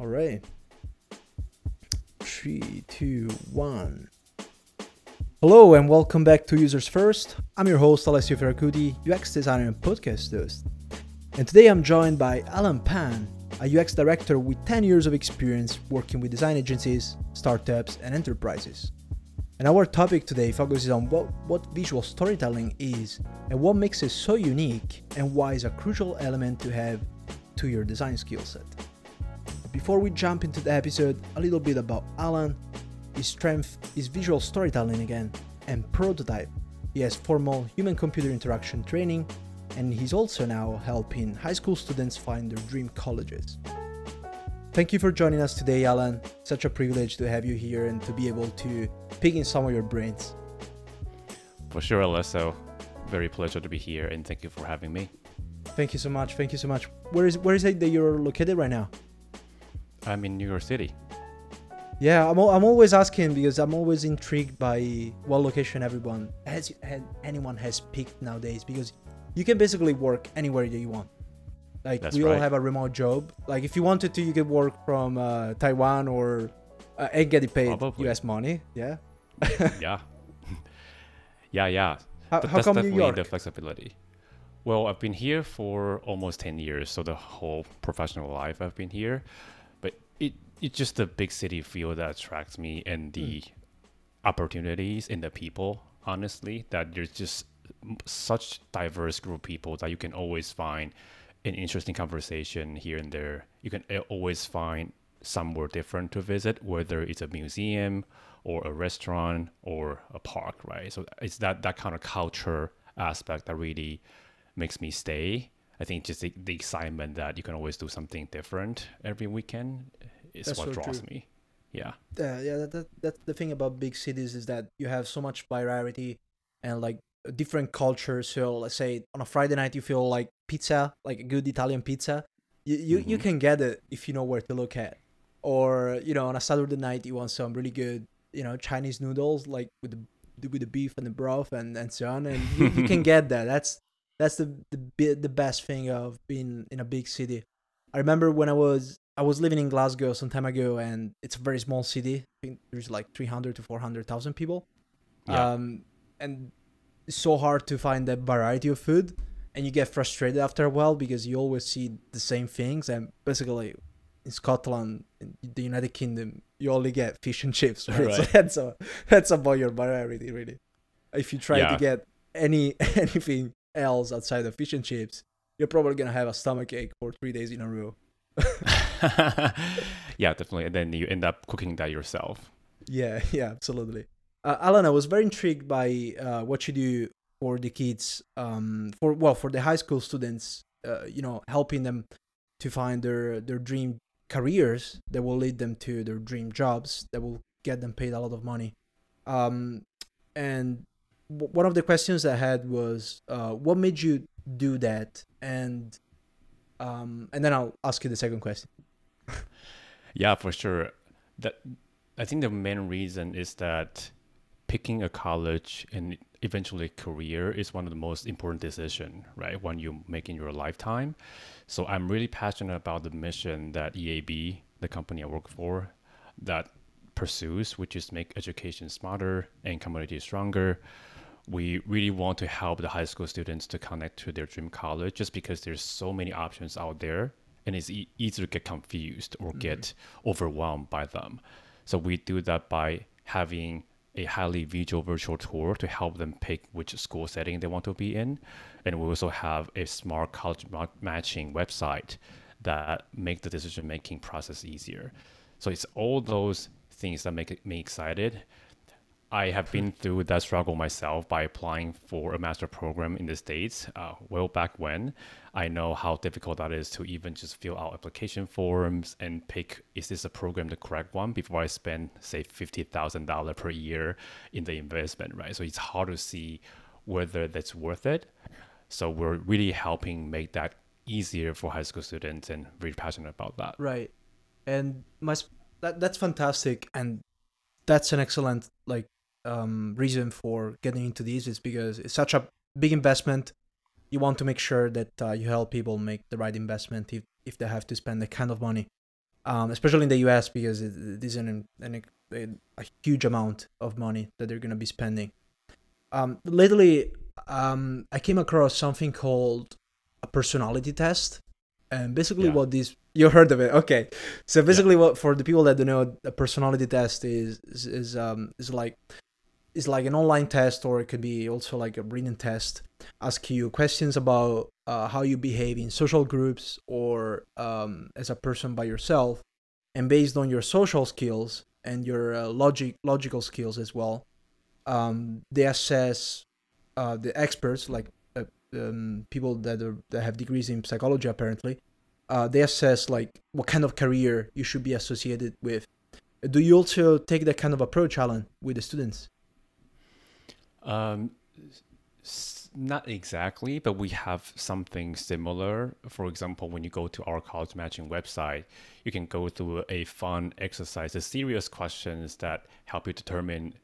All right. Three, two, one. Hello and welcome back to Users First. I'm your host Alessio Ferracuti, UX designer and podcast host. And today I'm joined by Alan Pan, a UX director with 10 years of experience working with design agencies, startups, and enterprises. And our topic today focuses on what, what visual storytelling is and what makes it so unique and why is a crucial element to have to your design skill set. Before we jump into the episode, a little bit about Alan. His strength is visual storytelling again and prototype. He has formal human computer interaction training and he's also now helping high school students find their dream colleges. Thank you for joining us today, Alan. Such a privilege to have you here and to be able to pick in some of your brains. For sure, Alessio. Very pleasure to be here, and thank you for having me. Thank you so much. Thank you so much. Where is where is it that you're located right now? I'm in New York City. Yeah, I'm, I'm always asking because I'm always intrigued by what location everyone has, has anyone has picked nowadays because you can basically work anywhere that you want. Like That's we all have a remote job. Like if you wanted to, you could work from uh, Taiwan or uh, and get paid Probably. U.S. money. Yeah. yeah. yeah, yeah. How, Th- how That's come New York? the flexibility. Well, I've been here for almost 10 years, so the whole professional life I've been here. It's just the big city feel that attracts me and the opportunities and the people, honestly, that there's just such diverse group of people that you can always find an interesting conversation here and there. You can uh, always find somewhere different to visit, whether it's a museum or a restaurant or a park, right? So it's that that kind of culture aspect that really makes me stay. I think just the, the excitement that you can always do something different every weekend is That's what so draws true. me. Yeah. Yeah, yeah. That, that that's the thing about big cities is that you have so much variety and like different cultures. So let's say on a Friday night you feel like pizza, like a good Italian pizza. You you, you Mhm. can get it if you know where to look at. Or you know on a Saturday night you want some really good you know Chinese noodles like with the with the beef and the broth and and so on, and you, you can get that. That's that's the the the best thing of being in a big city. I remember when I was I was living in Glasgow some time ago, and it's a very small city. I think there's like 300 to 400,000 people. Yeah. Um, and it's so hard to find that variety of food, and you get frustrated after a while because you always see the same things. And basically, in Scotland, in the United Kingdom, you only get fish and chips. Right? So that's a that's about your variety, really. If you try to get any anything else outside of fish and chips, you're probably gonna have a stomach ache for three days in a row. yeah, definitely. And then you end up cooking that yourself. Yeah, yeah, absolutely. Uh, Alan, I was very intrigued by uh, what you do for the kids, um, for well, for the high school students. Uh, you know, helping them to find their their dream careers that will lead them to their dream jobs that will get them paid a lot of money. Um, and w- one of the questions I had was, uh, what made you do that? And um, and then I'll ask you the second question. Yeah, for sure. That I think the main reason is that picking a college and eventually career is one of the most important decision, right? One you make in your lifetime. So I'm really passionate about the mission that EAB, the company I work for, that pursues, which is make education smarter and community stronger. We really want to help the high school students to connect to their dream college just because there's so many options out there and it's e- easy to get confused or mm-hmm. get overwhelmed by them. So we do that by having a highly visual virtual tour to help them pick which school setting they want to be in. And we also have a smart college ma- matching website that make the decision making process easier. So it's all those things that make me excited. I have been through that struggle myself by applying for a master program in the States uh, well back when. I know how difficult that is to even just fill out application forms and pick is this a program the correct one before I spend, say, $50,000 per year in the investment, right? So it's hard to see whether that's worth it. So we're really helping make that easier for high school students and really passionate about that. Right. And my that that's fantastic and that's an excellent like um reason for getting into these is because it's such a big investment. You want to make sure that uh, you help people make the right investment if if they have to spend that kind of money. um, especially in the US because it, it is an, an, a, a huge amount of money that they're going to be spending. Um, lately, um, I came across something called a personality test, and basically Yeah. what this you heard of it, okay? So basically, what for the people that don't know, a personality test is is, is um is like is like an online test, or it could be also like a written test, ask you questions about uh, how you behave in social groups or um, as a person by yourself, and based on your social skills and your uh, logic logical skills as well, um, they assess uh, the experts like uh, um, people that are, that have degrees in psychology apparently. Uh, they assess like what kind of career you should be associated with. Do you also take that kind of approach, Alan, with the students? Um, not exactly, but we have something similar. For example, when you go to our college matching website, you can go through a fun exercise, a serious questions that help you determine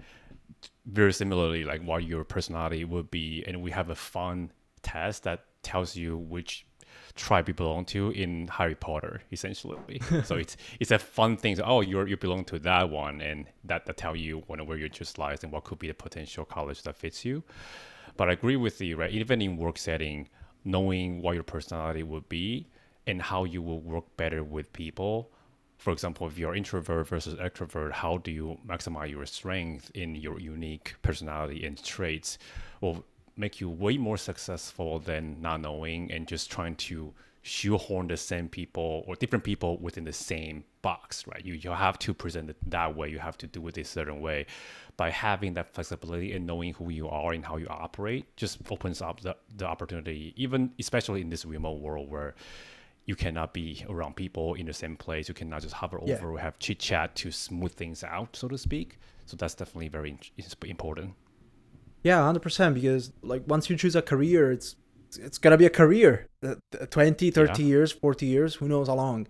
very similarly like what your personality would be, and we have a fun test that tells you which tribe you belong to in Harry Potter, essentially. so it's it's a fun thing. So, oh, you you belong to that one, and that that tell you when, where your interest lies and what could be the potential college that fits you. But I agree with you, right? Even in work setting, knowing what your personality would be and how you will work better with people. For example, if you're introvert versus extrovert, how do you maximize your strength in your unique personality and traits? Will make you way more successful than not knowing and just trying to shoehorn the same people or different people within the same box, right? You you have to present it that way. You have to do it a certain way. By having that flexibility and knowing who you are and how you operate, just opens up the, the opportunity, even especially in this remote world where you cannot be around people in the same place. You cannot just hover Yeah. over or have chit chat to smooth things out, so to speak. So that's definitely very important. Yeah, hundred percent. Because like once you choose a career, it's it's gonna be a career. Uh, 20, 30 Yeah. years, forty years, who knows how long,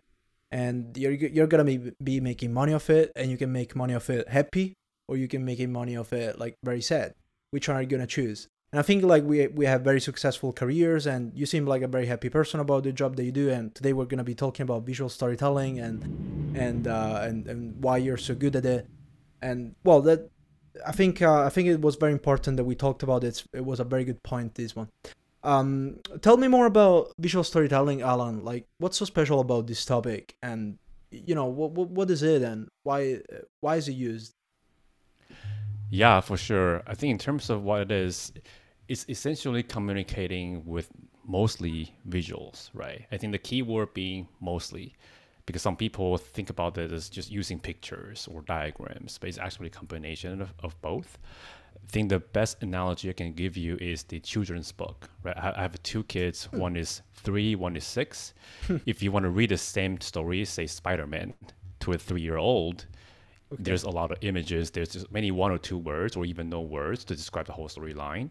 and you're you're gonna be be making money off it, and you can make money off it happy, or you can make money off it like very sad. Which one are you gonna choose? And I think like we we have very successful careers, and you seem like a very happy person about the job that you do. And today we're gonna be talking about visual storytelling and and uh, and and why you're so good at it. And well, that I think uh, I think it was very important that we talked about it. It was a very good point. This one. Um, tell me more about visual storytelling, Alan. Like, what's so special about this topic, and you know, what what, what is it, and why why is it used? Yeah, for sure. I think in terms of what it is, it's essentially communicating with mostly visuals, right? I think the key word being mostly, because some people think about it as just using pictures or diagrams, but it's actually a combination of, of both. I think the best analogy I can give you is the children's book, right? I I have two kids. Hmm. One is three, one is six. Hmm. if you want to read the same story, say Spider-Man, to a three-year-old, there's a lot of images. There's just many one or two words, or even no words to describe the whole storyline.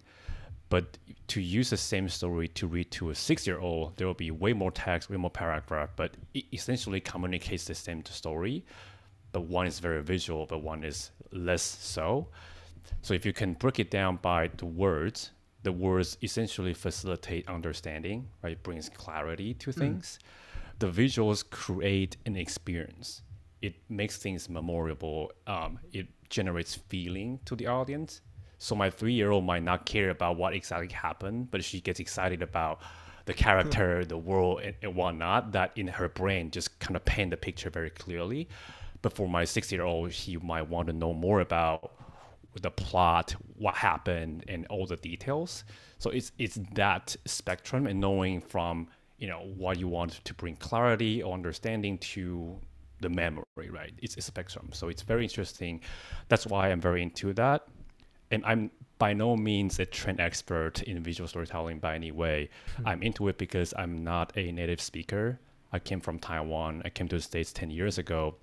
But to use the same story to read to a six-year-old, there will be way more text, way more paragraph, but it essentially communicates the same story. But one is very visual, but one is less so. So if you can break it down by the words, the words essentially facilitate understanding, right? It brings clarity to things. The visuals create an experience. It makes things memorable. Um, it generates feeling to the audience. So my three-year-old might not care about what exactly happened, but she gets excited about the character, hmm. the world, and, and whatnot. That in her brain just kind of paint the picture very clearly. But for my six-year-old, he might want to know more about the plot, what happened, and all the details. So it's it's that spectrum and knowing from you know what you want to bring clarity or understanding to the memory, right? It's a spectrum. So it's very interesting. That's why I'm very into that. And I'm by no means a trend expert in visual storytelling by any way. Hmm. I'm into it because I'm not a native speaker. I came from Taiwan. I came to the States 10 years ago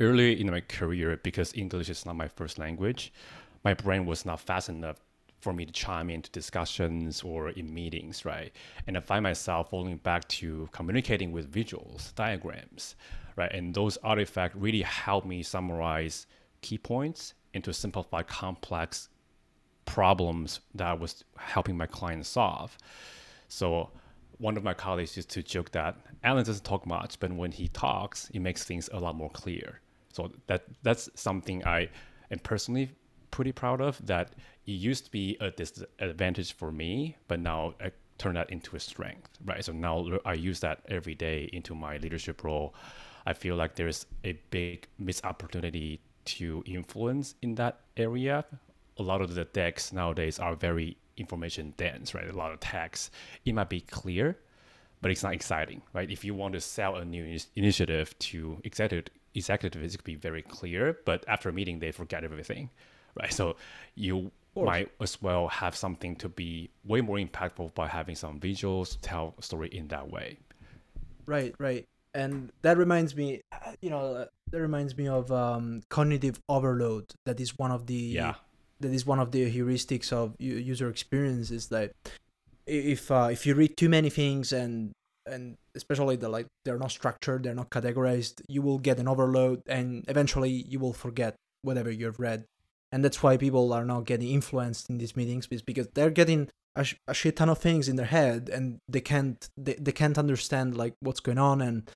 early in my career, because English is not my first language, my brain was not fast enough for me to chime into discussions or in meetings, right? And I find myself falling back to communicating with visuals, diagrams, right? And those artifacts really help me summarize key points and to simplify complex problems that I was helping my clients solve. So one of my colleagues used to joke that Alan doesn't talk much, but when he talks, it makes things a lot more clear. So that that's something I am personally pretty proud of. That it used to be a disadvantage for me, but now I turn that into a strength, right? So now I use that every day into my leadership role. I feel like there's a big missed opportunity to influence in that area. A lot of the decks nowadays are very information dense, right? A lot of text. It might be clear, but it's not exciting, right? If you want to sell a new initiative to executive executives, it could be very clear, but after a meeting, they forget everything, right? So you might as well have something to be way more impactful by having some visuals tell a story in that way. Right, right. And that reminds me, you know, that reminds me of um, cognitive overload. That is one of the yeah. That is one of the heuristics of user experience. Is that if uh, if you read too many things and and especially the like they're not structured, they're not categorized, you will get an overload, and eventually you will forget whatever you've read. And that's why people are not getting influenced in these meetings, is because they're getting a, sh- a shit ton of things in their head, and they can't they, they can't understand like what's going on, and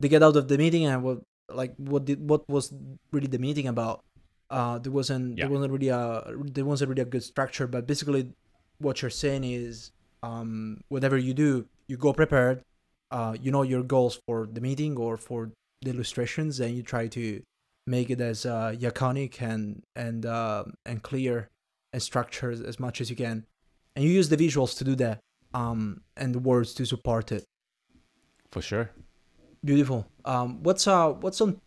they get out of the meeting and what like what did what was really the meeting about. Uh there wasn't yeah. there wasn't really a there wasn't really a good structure but basically what you're saying is um whatever you do you go prepared. Uh you know your goals for the meeting or for the illustrations and you try to make it as uh laconic and and uh and clear and structured as much as you can. And you use the visuals to do that um and the words to support it. For sure Beautiful. Um, what's uh, what's some?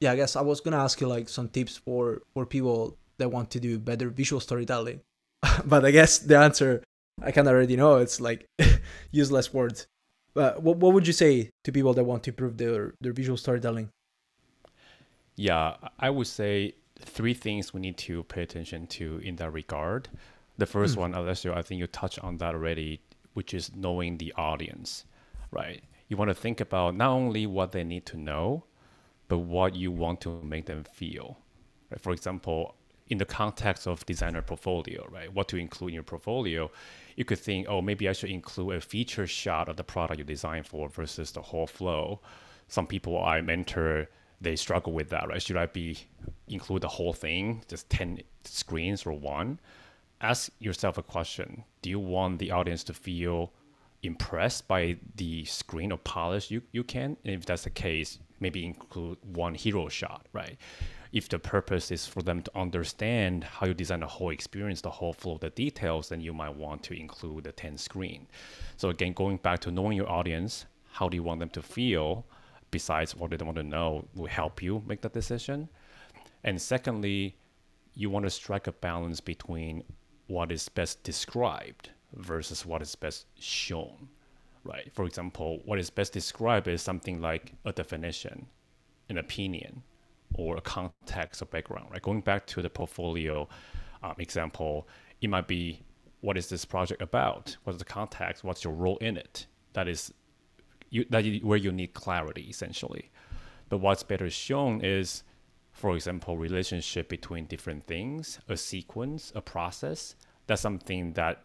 Yeah, I guess I was gonna ask you like some tips for for people that want to do better visual storytelling, but I guess the answer I can already know. It's like use less words. But what what would you say to people that want to improve their their visual storytelling? Yeah, I would say three things we need to pay attention to in that regard. The first mm. one, Alessio, I think you touched on that already, which is knowing the audience, right? You want to think about not only what they need to know, but what you want to make them feel. Right? For example, in the context of designer portfolio, right? What to include in your portfolio, you could think, oh, maybe I should include a feature shot of the product you designed for versus the whole flow. Some people I mentor, they struggle with that, right? Should I be include the whole thing, just 10 screens or one? Ask yourself a question. Do you want the audience to feel impressed by the screen or polish you, you can. And if that's the case, maybe include one hero shot, right? If the purpose is for them to understand how you design the whole experience, the whole flow, the details, then you might want to include the 10 screen. So again, going back to knowing your audience, how do you want them to feel besides what they want to know will help you make that decision. And secondly, you want to strike a balance between what is best described versus what is best shown, right? For example, what is best described is something like a definition, an opinion, or a context or background, right? Going back to the portfolio um, example, it might be what is this project about? What's the context? What's your role in it? That is you, that you, where you need clarity essentially. But what's better shown is, for example, relationship between different things, a sequence, a process. That's something that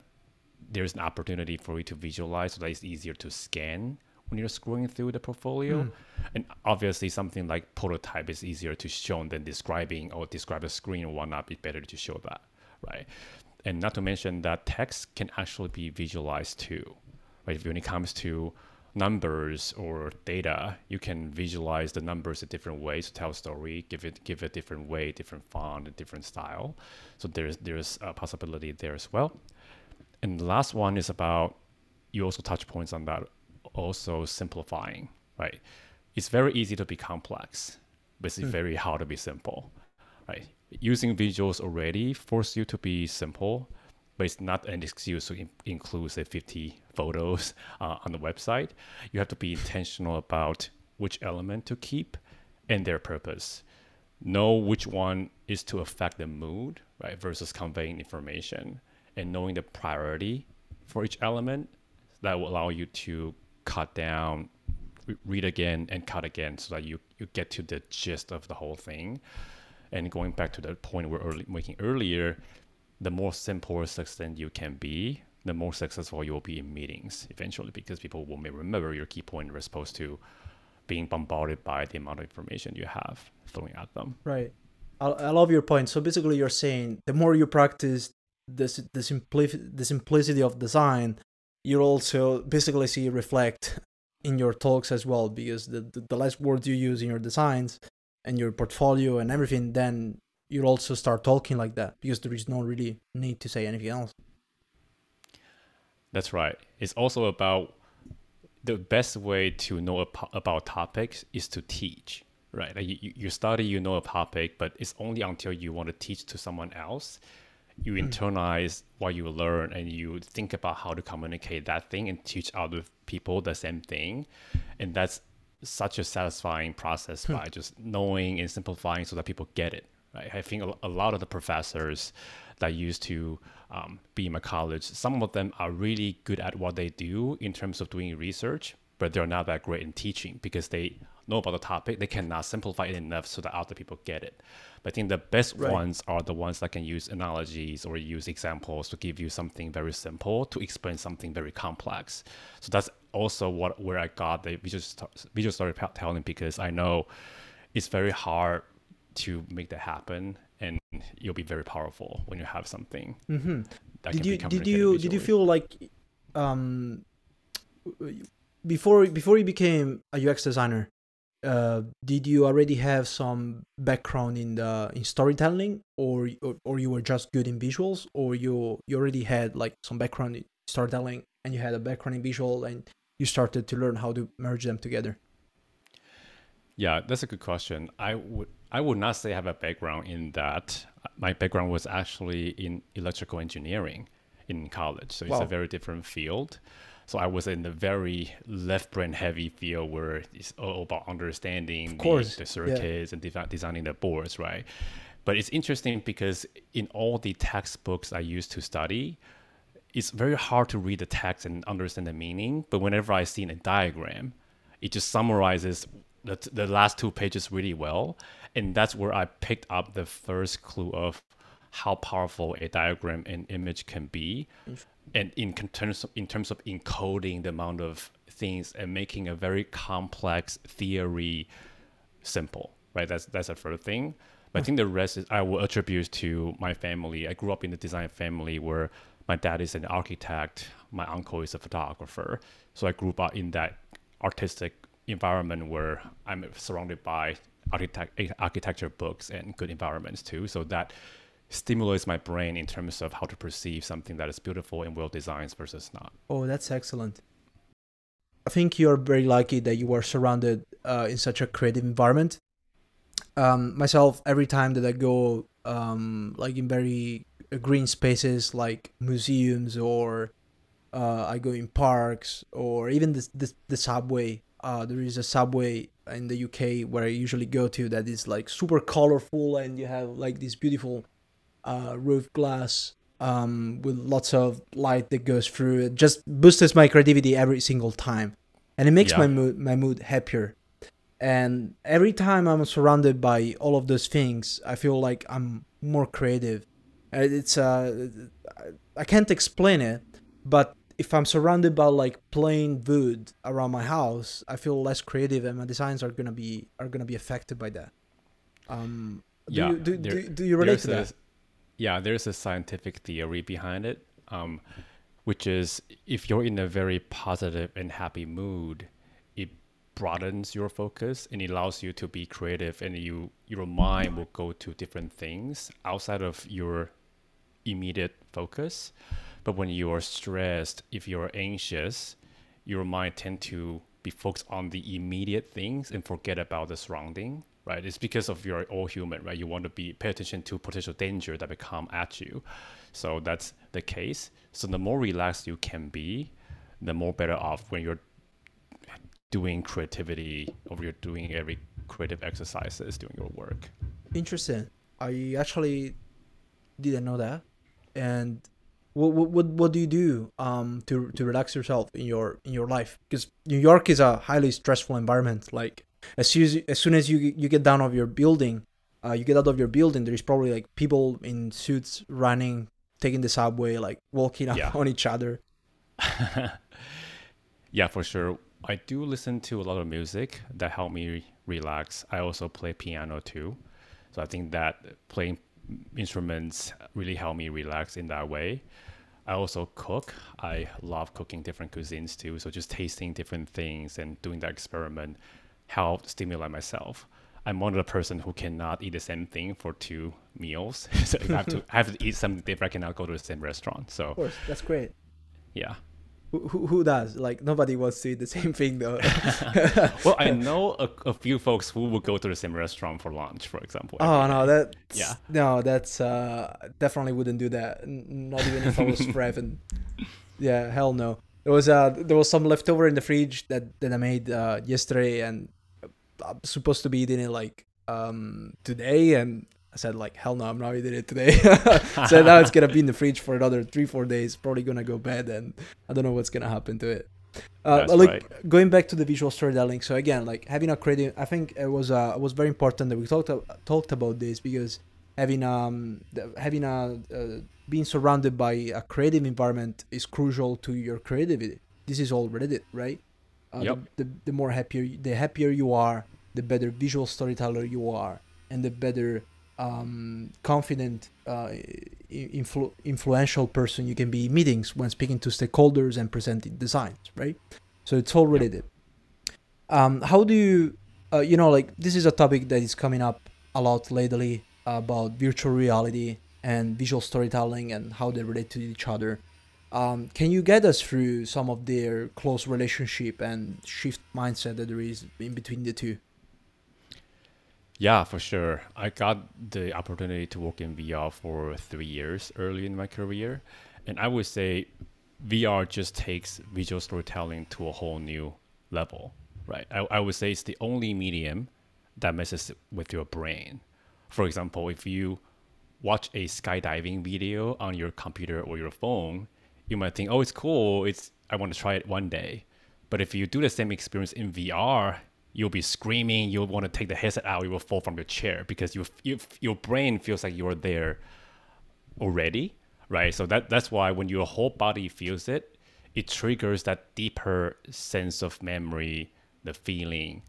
there's an opportunity for you to visualize so that it's easier to scan when you're scrolling through the portfolio. Mm. And obviously, something like prototype is easier to show than describing or describe a screen or whatnot. It's better to show that, right? And not to mention that text can actually be visualized too, right? When it comes to numbers or data, you can visualize the numbers a different ways to tell a story, give it give it a different way, different font, a different style. So there's there's a possibility there as well. And the last one is about you also touch points on that also simplifying, right? It's very easy to be complex, but it's mm. very hard to be simple, right? Using visuals already force you to be simple, but it's not an excuse to in- include say 50 photos uh, on the website. You have to be intentional about which element to keep and their purpose. Know which one is to affect the mood, right, versus conveying information and knowing the priority for each element that will allow you to cut down read again and cut again so that you, you get to the gist of the whole thing and going back to the point we were early, making earlier the more simple or succinct you can be the more successful you will be in meetings eventually because people will remember your key point as opposed to being bombarded by the amount of information you have throwing at them. Right. I love your point. So basically, you're saying the more you practice this the simpli- the simplicity of design, you'll also basically see reflect in your talks as well because the, the, the less words you use in your designs and your portfolio and everything, then you'll also start talking like that because there is no really need to say anything else. That's right. It's also about the best way to know about topics is to teach, right? Like you, you study, you know a topic, but it's only until you want to teach to someone else, you mm. internalize what you learn and you think about how to communicate that thing and teach other people the same thing. And that's such a satisfying process hmm. by just knowing and simplifying so that people get it. Right? I think a lot of the professors that used to um, be in my college, some of them are really good at what they do in terms of doing research, but they're not that great in teaching because they know about the topic. They cannot simplify it enough so that other people get it. But I think the best right. ones are the ones that can use analogies or use examples to give you something very simple to explain something very complex. So that's also what where I got the visual, visual storytelling because I know it's very hard to make that happen and you'll be very powerful when you have something mm-hmm. did you did you did you feel like um before before you became a ux designer uh did you already have some background in the in storytelling or or, or you were just good in visuals or you you already had like some background in storytelling and you had a background in visual and you started to learn how to merge them together yeah that's a good question i would I would not say I have a background in that. My background was actually in electrical engineering in college, so it's a very different field. So I was in the very left brain heavy field where it's all about understanding the, the, circuits yeah. and designing the boards, right? But it's interesting because in all the textbooks I used to study, it's very hard to read the text and understand the meaning. But whenever I see a diagram, it just summarizes the, the last two pages really well and that's where I picked up the first clue of how powerful a diagram and image can be, and in terms of, in terms of encoding the amount of things and making a very complex theory simple. Right, that's that's the first thing. But I think the rest is I will attribute to my family. I grew up in a design family where my dad is an architect, my uncle is a photographer. So I grew up in that artistic environment where I'm surrounded by architect, architecture books and good environments too. So that stimulates my brain in terms of how to perceive something that is beautiful and well designed versus not. Oh, that's excellent. I think you're very lucky that you are surrounded uh, in such a creative environment. Um, myself, every time that I go, um, like in very green spaces like museums or uh, I go in parks or even the, the, the subway, uh, there is a subway in the UK where I usually go to that is like super colorful and you have like this beautiful uh, roof glass um, with lots of light that goes through. It just boosts my creativity every single time, and it makes yeah. my mood my mood happier. And every time I'm surrounded by all of those things, I feel like I'm more creative. It's uh, I can't explain it, but if I'm surrounded by like plain wood around my house, I feel less creative, and my designs are gonna be are gonna be affected by that. Um, do yeah, you, do, there, do, do, you relate to that? Yeah, there's a scientific theory behind it, um, which is if you're in a very positive and happy mood, it broadens your focus and allows you to be creative, and you your mind will go to different things outside of your immediate focus. But when you are stressed, if you're anxious, your mind tend to be focused on the immediate things and forget about the surrounding. Right? It's because of you're all human, right? You want to be pay attention to potential danger that may come at you. So that's the case. So the more relaxed you can be, the more better off when you're doing creativity or you're doing every creative exercises doing your work. Interesting. I actually didn't know that. And what what what do you do um to to relax yourself in your in your life? Because New York is a highly stressful environment. Like as soon as you, as soon as you you get down of your building, uh, you get out of your building, there is probably like people in suits running taking the subway, like walking up Yeah. on each other. Yeah, for sure. I do listen to a lot of music that help me relax. I also play piano too. So I think that playing instruments really help me relax in that way. I also cook. I love cooking different cuisines too. So just tasting different things and doing that experiment help stimulate myself. I'm one of the person who cannot eat the same thing for two meals. so I have to I have to eat something different, I cannot go to the same restaurant. So Of course, that's great. yeah. Who, who, who does? Like nobody wants to eat the same thing though. well, I know a, a few folks who will go to the same restaurant for lunch, for example. oh no, that Yeah. no, that's uh definitely wouldn't do that. Not even if I was Freven. Yeah, hell no. There was uh there was some leftover in the fridge that that I made uh yesterday, and I'm supposed to be eating it like um today, and I said like hell no, I'm not eating it today. so now it's gonna be in the fridge for another three four days. Probably gonna go bad, and I don't know what's gonna happen to it. Uh, look, right. going back to the visual storytelling. So again, like having a creative, I think it was uh, it was very important that we talked a- talked about this because having um having a uh, being surrounded by a creative environment is crucial to your creativity. This is all Reddit, right? Uh, Yep. the, the the more happier you- the happier you are, the better visual storyteller you are, and the better um, confident, uh, influ- influential person you can be in meetings when speaking to stakeholders and presenting designs, right? So it's all related. Um, how do you, uh, you know, like this is a topic that is coming up a lot lately about virtual reality and visual storytelling and how they relate to each other. Um, can you get us through some of their close relationship and shift mindset that there is in between the two? Yeah, for sure. I got the opportunity to work in VR for three years early in my career. And I would say VR just takes visual storytelling to a whole new level, right? I, I would say it's the only medium that messes with your brain. For example, if you watch a skydiving video on your computer or your phone, you might think, "Oh, it's cool. It's I want to try it one day." But if you do the same experience in VR, you'll be screaming. You'll want to take the headset out. You will fall from your chair because you, you your brain feels like you're there already, right? So that that's why when your whole body feels it, it triggers that deeper sense of memory, the feeling,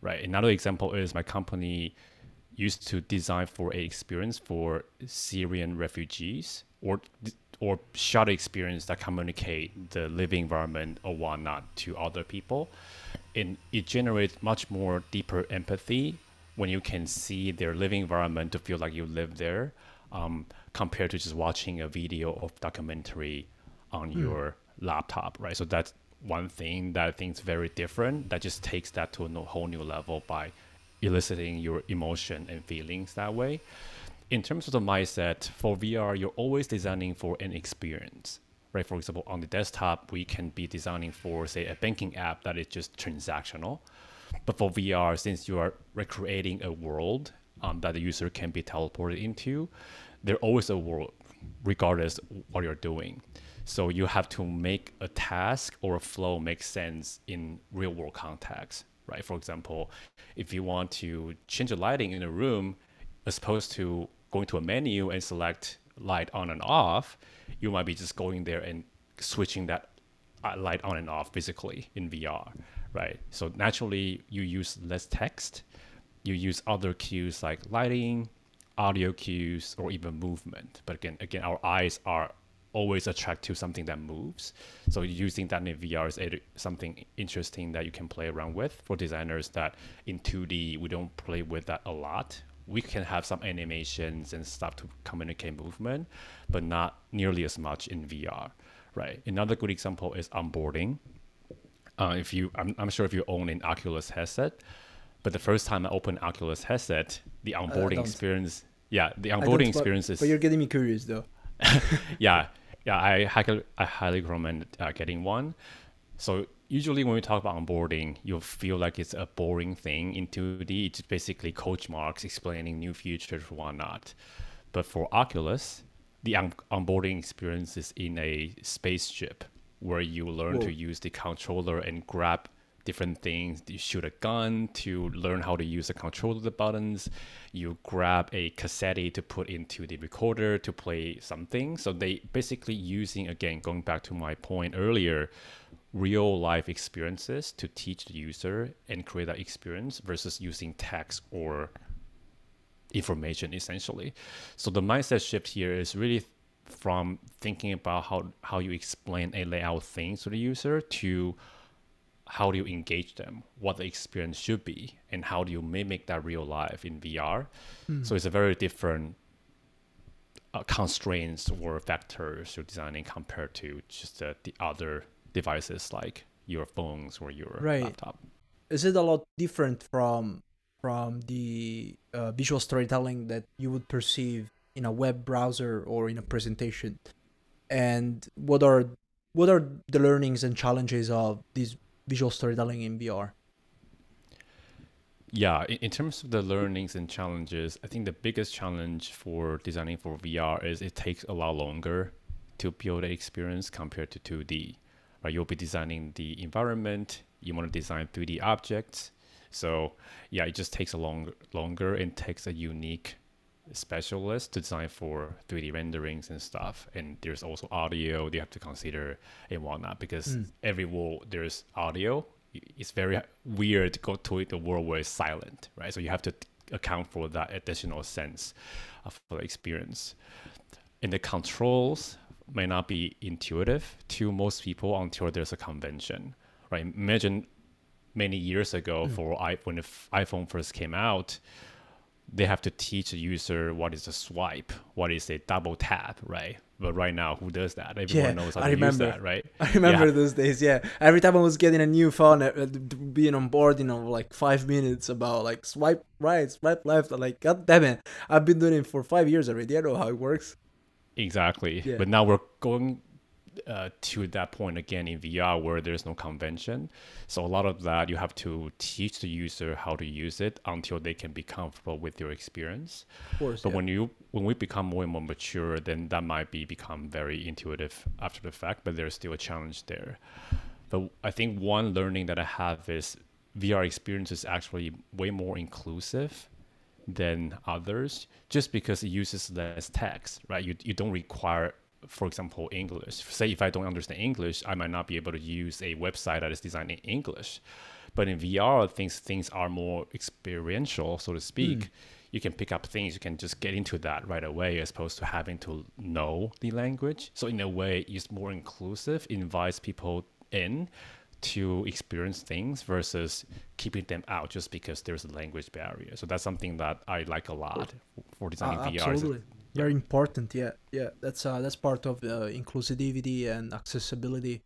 right? Another example is my company used to design for a experience for Syrian refugees or or shot experience that communicate the living environment or whatnot to other people. And it generates much more deeper empathy when you can see their living environment to feel like you live there, um, compared to just watching a video of documentary on your laptop, right? So that's one thing that I think is very different. That just takes that to a whole new level by eliciting your emotion and feelings that way. In terms of the mindset for VR, you're always designing for an experience, right? For example, on the desktop, we can be designing for, say, a banking app that is just transactional. But for VR, since you are recreating a world um, that the user can be teleported into, there's always a world, regardless what you're doing. So you have to make a task or a flow make sense in real world context, right? For example, if you want to change the lighting in a room, as opposed to going to a menu and select light on and off, you might be just going there and switching that uh, light on and off physically in VR, right? So naturally, you use less text, you use other cues like lighting, audio cues, or even movement. But again, again, our eyes are always attracted to something that moves. So using that in VR is something interesting that you can play around with for designers that in 2D we don't play with that a lot. We can have some animations and stuff to communicate movement, but not nearly as much in VR, right? Another good example is onboarding. Uh, if you, I'm, I'm sure if you own an Oculus headset, but the first time I opened Oculus headset, the onboarding don't. experience, yeah, the onboarding experience is But you're getting me curious though. yeah, yeah, I highly, I highly recommend uh, getting one. So usually when we talk about onboarding, you'll feel like it's a boring thing in 2D. It's basically coach marks explaining new features whatnot. But for Oculus, the on- onboarding experience is in a spaceship where you learn Whoa. to use the controller and grab different things. You shoot a gun to learn how to use the controller, the buttons. You grab a cassette to put into the recorder to play something. So they basically using again going back to my point earlier, real life experiences to teach the user and create that experience versus using text or information essentially. So the mindset shift here is really from thinking about how how you explain a layout thing to the user to how do you engage them, what the experience should be, and how do you mimic that real life in VR. Mm. So it's a very different uh, constraints or factors you're designing compared to just uh, the other devices like your phones or your right. laptop. Is it a lot different from from the uh, visual storytelling that you would perceive in a web browser or in a presentation? And what are what are the learnings and challenges of this visual storytelling in VR? Yeah, in, in terms of the learnings and challenges, I think the biggest challenge for designing for VR is it takes a lot longer to build the experience compared to 2D. Right, you'll be designing the environment. You want to design 3D objects. So yeah, it just takes a long longer and takes a unique specialist to design for 3D renderings and stuff. And there's also audio you have to consider and whatnot because mm. every wall there's audio. It's very weird to go to the world where it's silent, right? So you have to account for that additional sense of the experience. And the controls may not be intuitive to most people until there's a convention, right? Imagine many years ago mm. for I, when the iPhone first came out, they have to teach the user what is a swipe, what is a double tap, right? But right now, who does that? Everyone yeah, knows how I to remember. use that, right? I remember yeah. those days. Yeah, every time I was getting a new phone, uh, being on board, you know, like five minutes about like swipe right, swipe left. I'm like, God damn it, I've been doing it for five years already. I know how it works. Exactly. Yeah. But now we're going uh, to that point again in VR where there's no convention. So a lot of that you have to teach the user how to use it until they can be comfortable with your experience. Of course, but yeah. when you when we become more and more mature, then that might be become very intuitive after the fact. But there's still a challenge there. But I think one learning that I have is VR experience is actually way more inclusive than others just because it uses less text, right? You, you don't require for example, English. Say if I don't understand English, I might not be able to use a website that is designed in English. But in VR, things things are more experiential, so to speak. Mm. You can pick up things, you can just get into that right away, as opposed to having to know the language. So in a way, it's more inclusive, invites people in to experience things versus keeping them out just because there's a language barrier. So that's something that I like a lot for designing uh, VR. Absolutely. Very important. Yeah yeah. That's uh that's part of uh, inclusivity and accessibility.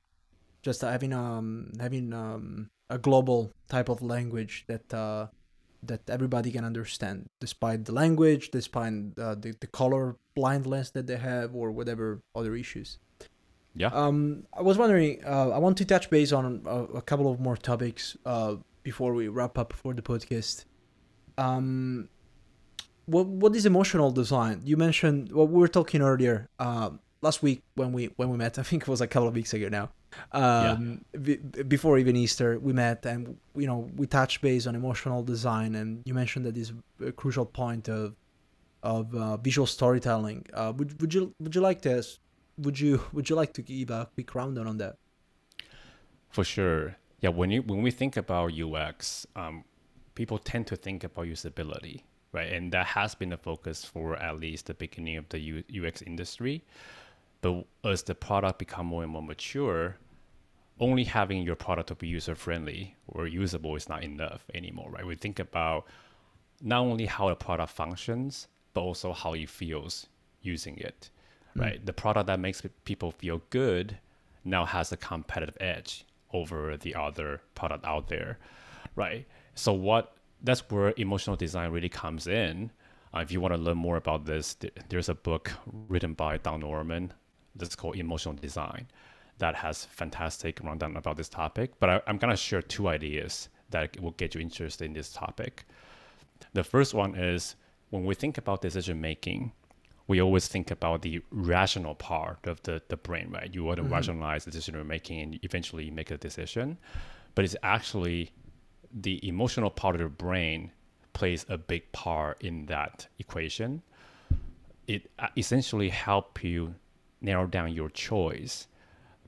Just having um having um a global type of language that uh that everybody can understand. Despite the language despite uh, the, the color blindness that they have or whatever other issues yeah um i was wondering uh, i want to touch base on a, a couple of more topics uh before we wrap up for the podcast um what what is emotional design? You mentioned what well, we were talking earlier uh, last week when we when we met. I think it was a couple of weeks ago now. Um, yeah. b- before even Easter, we met and you know we touched base on emotional design, and you mentioned that is a crucial point of of uh, visual storytelling. Uh, would would you would you like to would you would you like to give a quick rundown on that? For sure. Yeah, when you when we think about UX, um, people tend to think about usability right? And that has been a focus for at least the beginning of the U- UX industry. But as the product become more and more mature, only having your product to be user friendly or usable is not enough anymore, right? We think about not only how a product functions, but also how it feels using it. Right? The product that makes people feel good now has a competitive edge over the other product out there, right? So what that's where emotional design really comes in. Uh, if you want to learn more about this, th- there's a book written by Don Norman that's called Emotional Design that has fantastic rundown about this topic. But I, I'm to share two ideas that will get you interested in this topic. The first one is when we think about decision making, we always think about the rational part of the, the brain, right? You want to mm-hmm. rationalize the decision you're making and eventually make a decision. but it's actually the emotional part of the brain plays a big part in that equation. It uh, essentially help you narrow down your choice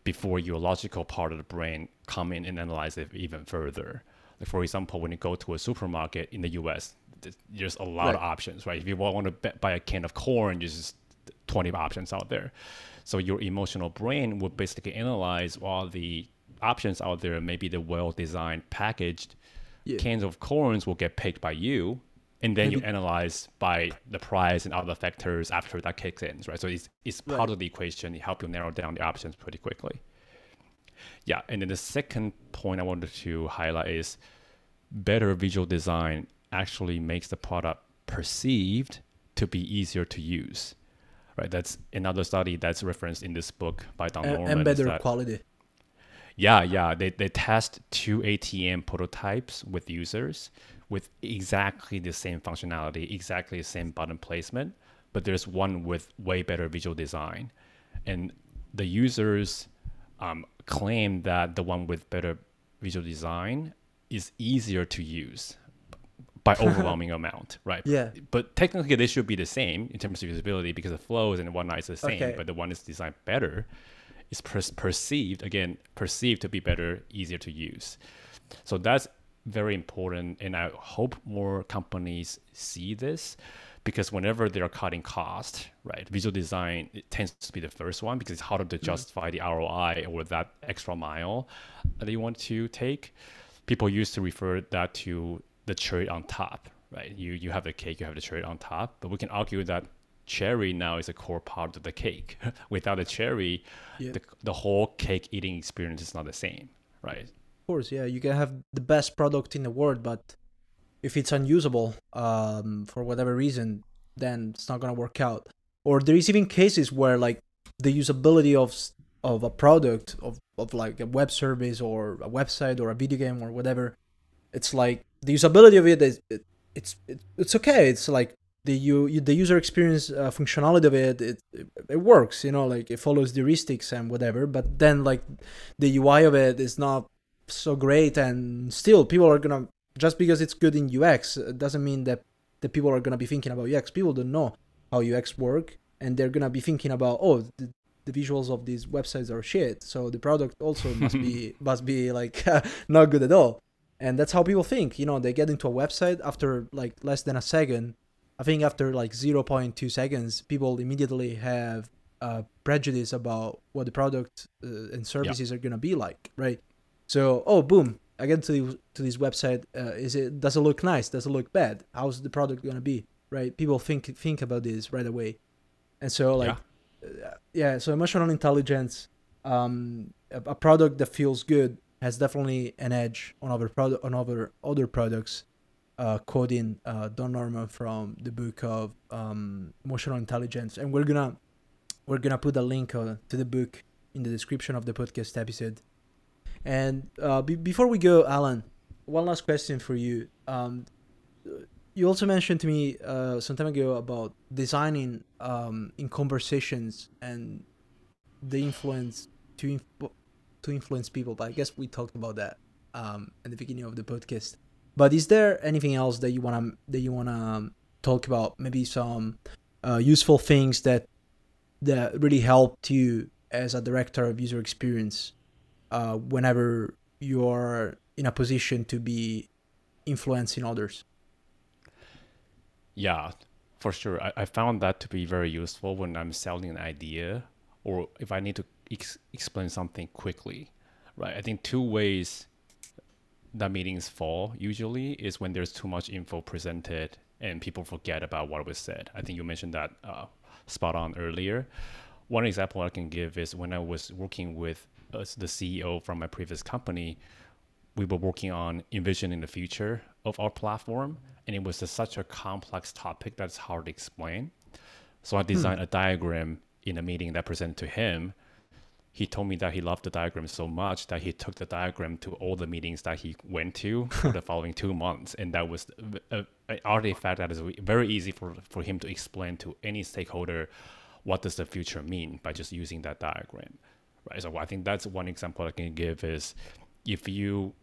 before your logical part of the brain come in and analyze it even further. Like for example, when you go to a supermarket in the U.S., there's a lot right. of options, right? If you want to buy a can of corn, there's just 20 options out there. So your emotional brain would basically analyze all the options out there. Maybe the well-designed, packaged yeah. cans of corns will get picked by you, and then Maybe. you analyze by the price and other factors after that kicks in, right? So it's it's part right. of the equation. It helps you narrow down the options pretty quickly. Yeah, and then the second point I wanted to highlight is better visual design actually makes the product perceived to be easier to use. Right, that's another study that's referenced in this book by Don and, Norman. And better quality. Yeah, yeah. They, they test two ATM prototypes with users with exactly the same functionality, exactly the same button placement, but there's one with way better visual design. And the users um, claim that the one with better visual design is easier to use by overwhelming amount, right? Yeah. But technically, they should be the same in terms of usability because the flows and whatnot is the same, okay. but the one is designed better is per- perceived again perceived to be better, easier to use. So that's very important, and I hope more companies see this because whenever they're cutting cost, right, visual design it tends to be the first one because it's harder to mm-hmm. justify the ROI or that extra mile that you want to take. People used to refer that to the cherry on top, right? You you have the cake, you have the cherry on top, but we can argue that cherry now is a core part of the cake. Without the cherry, yeah. the, the whole cake eating experience is not the same, right? Of course, yeah. You can have the best product in the world, but if it's unusable um, for whatever reason, then it's not gonna work out. Or there is even cases where like the usability of of a product of, of like a web service or a website or a video game or whatever, it's like the usability of it is it, it's it, it's okay. It's like the you the user experience uh, functionality of it, it it works you know like it follows the heuristics and whatever but then like the ui of it is not so great and still people are gonna just because it's good in ux doesn't mean that the people are gonna be thinking about ux people don't know how ux work and they're gonna be thinking about oh the, the visuals of these websites are shit so the product also must be must be like not good at all and that's how people think you know they get into a website after like less than a second I think after like 0.2 seconds, people immediately have a prejudice about what the product uh, and services yeah. are gonna be like, right? So, oh, boom, I get to the, to this website. Uh, is it does it look nice? Does it look bad? How's the product gonna be, right? People think think about this right away, and so like, yeah, uh, yeah so emotional intelligence, um, a, a product that feels good has definitely an edge on other product on other other products uh, quoting uh, Don Norman from the book of um, emotional intelligence, and we're gonna we're gonna put a link uh, to the book in the description of the podcast episode. And uh, be- before we go, Alan, one last question for you. Um, you also mentioned to me uh, some time ago about designing um, in conversations and the influence to inf- to influence people. But I guess we talked about that um, at the beginning of the podcast. But is there anything else that you wanna that you wanna um, talk about? Maybe some uh, useful things that that really helped you as a director of user experience uh, whenever you are in a position to be influencing others. Yeah, for sure. I, I found that to be very useful when I'm selling an idea or if I need to ex- explain something quickly, right? I think two ways that meetings fall usually is when there's too much info presented and people forget about what was said. I think you mentioned that uh, spot on earlier. One example I can give is when I was working with uh, the CEO from my previous company, we were working on envisioning the future of our platform, and it was a, such a complex topic that's hard to explain. So I designed hmm. a diagram in a meeting that presented to him he told me that he loved the diagram so much that he took the diagram to all the meetings that he went to for the following two months. And that was an artifact that is very easy for, for him to explain to any stakeholder what does the future mean by just using that diagram right? So i think that's one example i can give is if you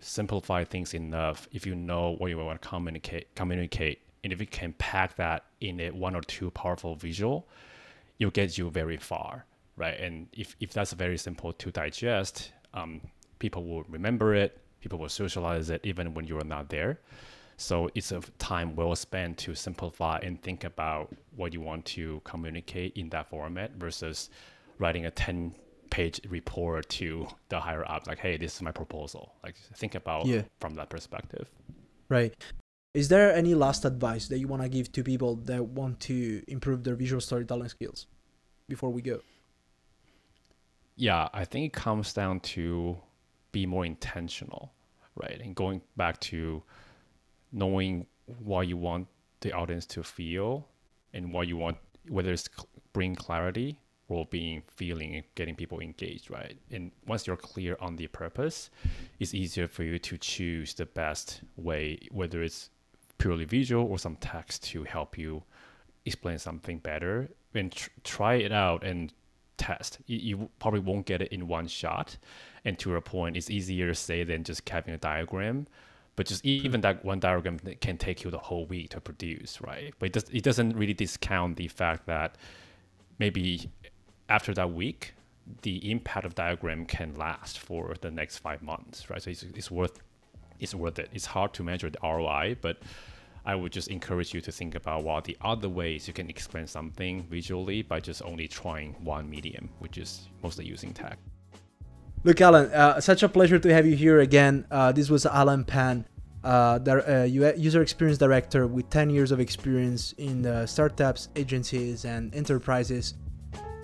simplify things enough, if you know what you want to communicate, communicate, and if you can pack that in a one or two powerful visual, it'll get you very far, right? And if, if that's very simple to digest, um, people will remember it, people will socialize it even when you're not there. So it's a time well spent to simplify and think about what you want to communicate in that format versus writing a 10 page report to the higher up like hey this is my proposal like think about yeah. from that perspective right is there any last advice that you want to give to people that want to improve their visual storytelling skills before we go yeah i think it comes down to be more intentional right? And going back to knowing what you want the audience to feel and what you want whether it's bring clarity or being feeling and getting people engaged right? And once you're clear on the purpose it's easier for you to choose the best way whether it's purely visual or some text to help you explain something better and tr- try it out and test you, you, probably won't get it in one shot and to a point it's easier to say than just having a diagram but just even that one diagram can take you the whole week to produce right but it, does, it doesn't really discount the fact that maybe after that week, the impact of diagram can last for the next five months, right? So it's, it's worth it's worth it. It's hard to measure the ROI, but I would just encourage you to think about what the other ways you can explain something visually by just only trying one medium, which is mostly using tag. Look, Alan, uh, such a pleasure to have you here again. Uh, this was Alan Pan, uh, uh, user experience director with 10 years of experience in startups, agencies, and enterprises.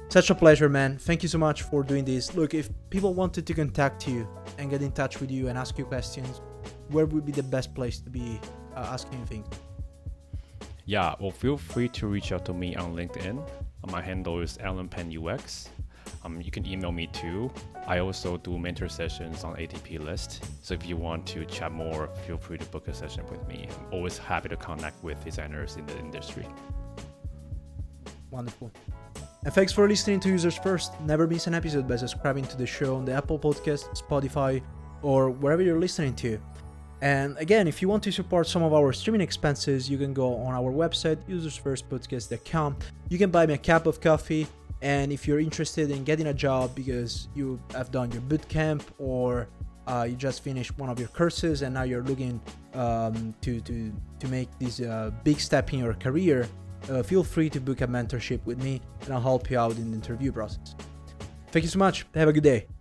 Such a pleasure, man. Thank you so much for doing this. Look, if people wanted to contact you and get in touch with you and ask you questions, where would be the best place to be uh, asking things? Yeah, well, feel free to reach out to me on LinkedIn. My handle is Alan Pan UX. Um, you can email me too. I also do mentor sessions on ADPList. So if you want to chat more, feel free to book a session with me. I'm always happy to connect with designers in the industry. Wonderful. And thanks for listening to Users First. Never miss an episode by subscribing to the show on the Apple Podcast, Spotify, or wherever you're listening to. And again, if you want to support some of our streaming expenses, you can go on our website, usersfirstpodcast.com. You can buy me a cup of coffee. And if you're interested in getting a job because you have done your boot camp or uh, you just finished one of your courses and now you're looking um, to, to, to make this uh, big step in your career, uh, feel free to book a mentorship with me and I'll help you out in the interview process. Thank you so much. Have a good day.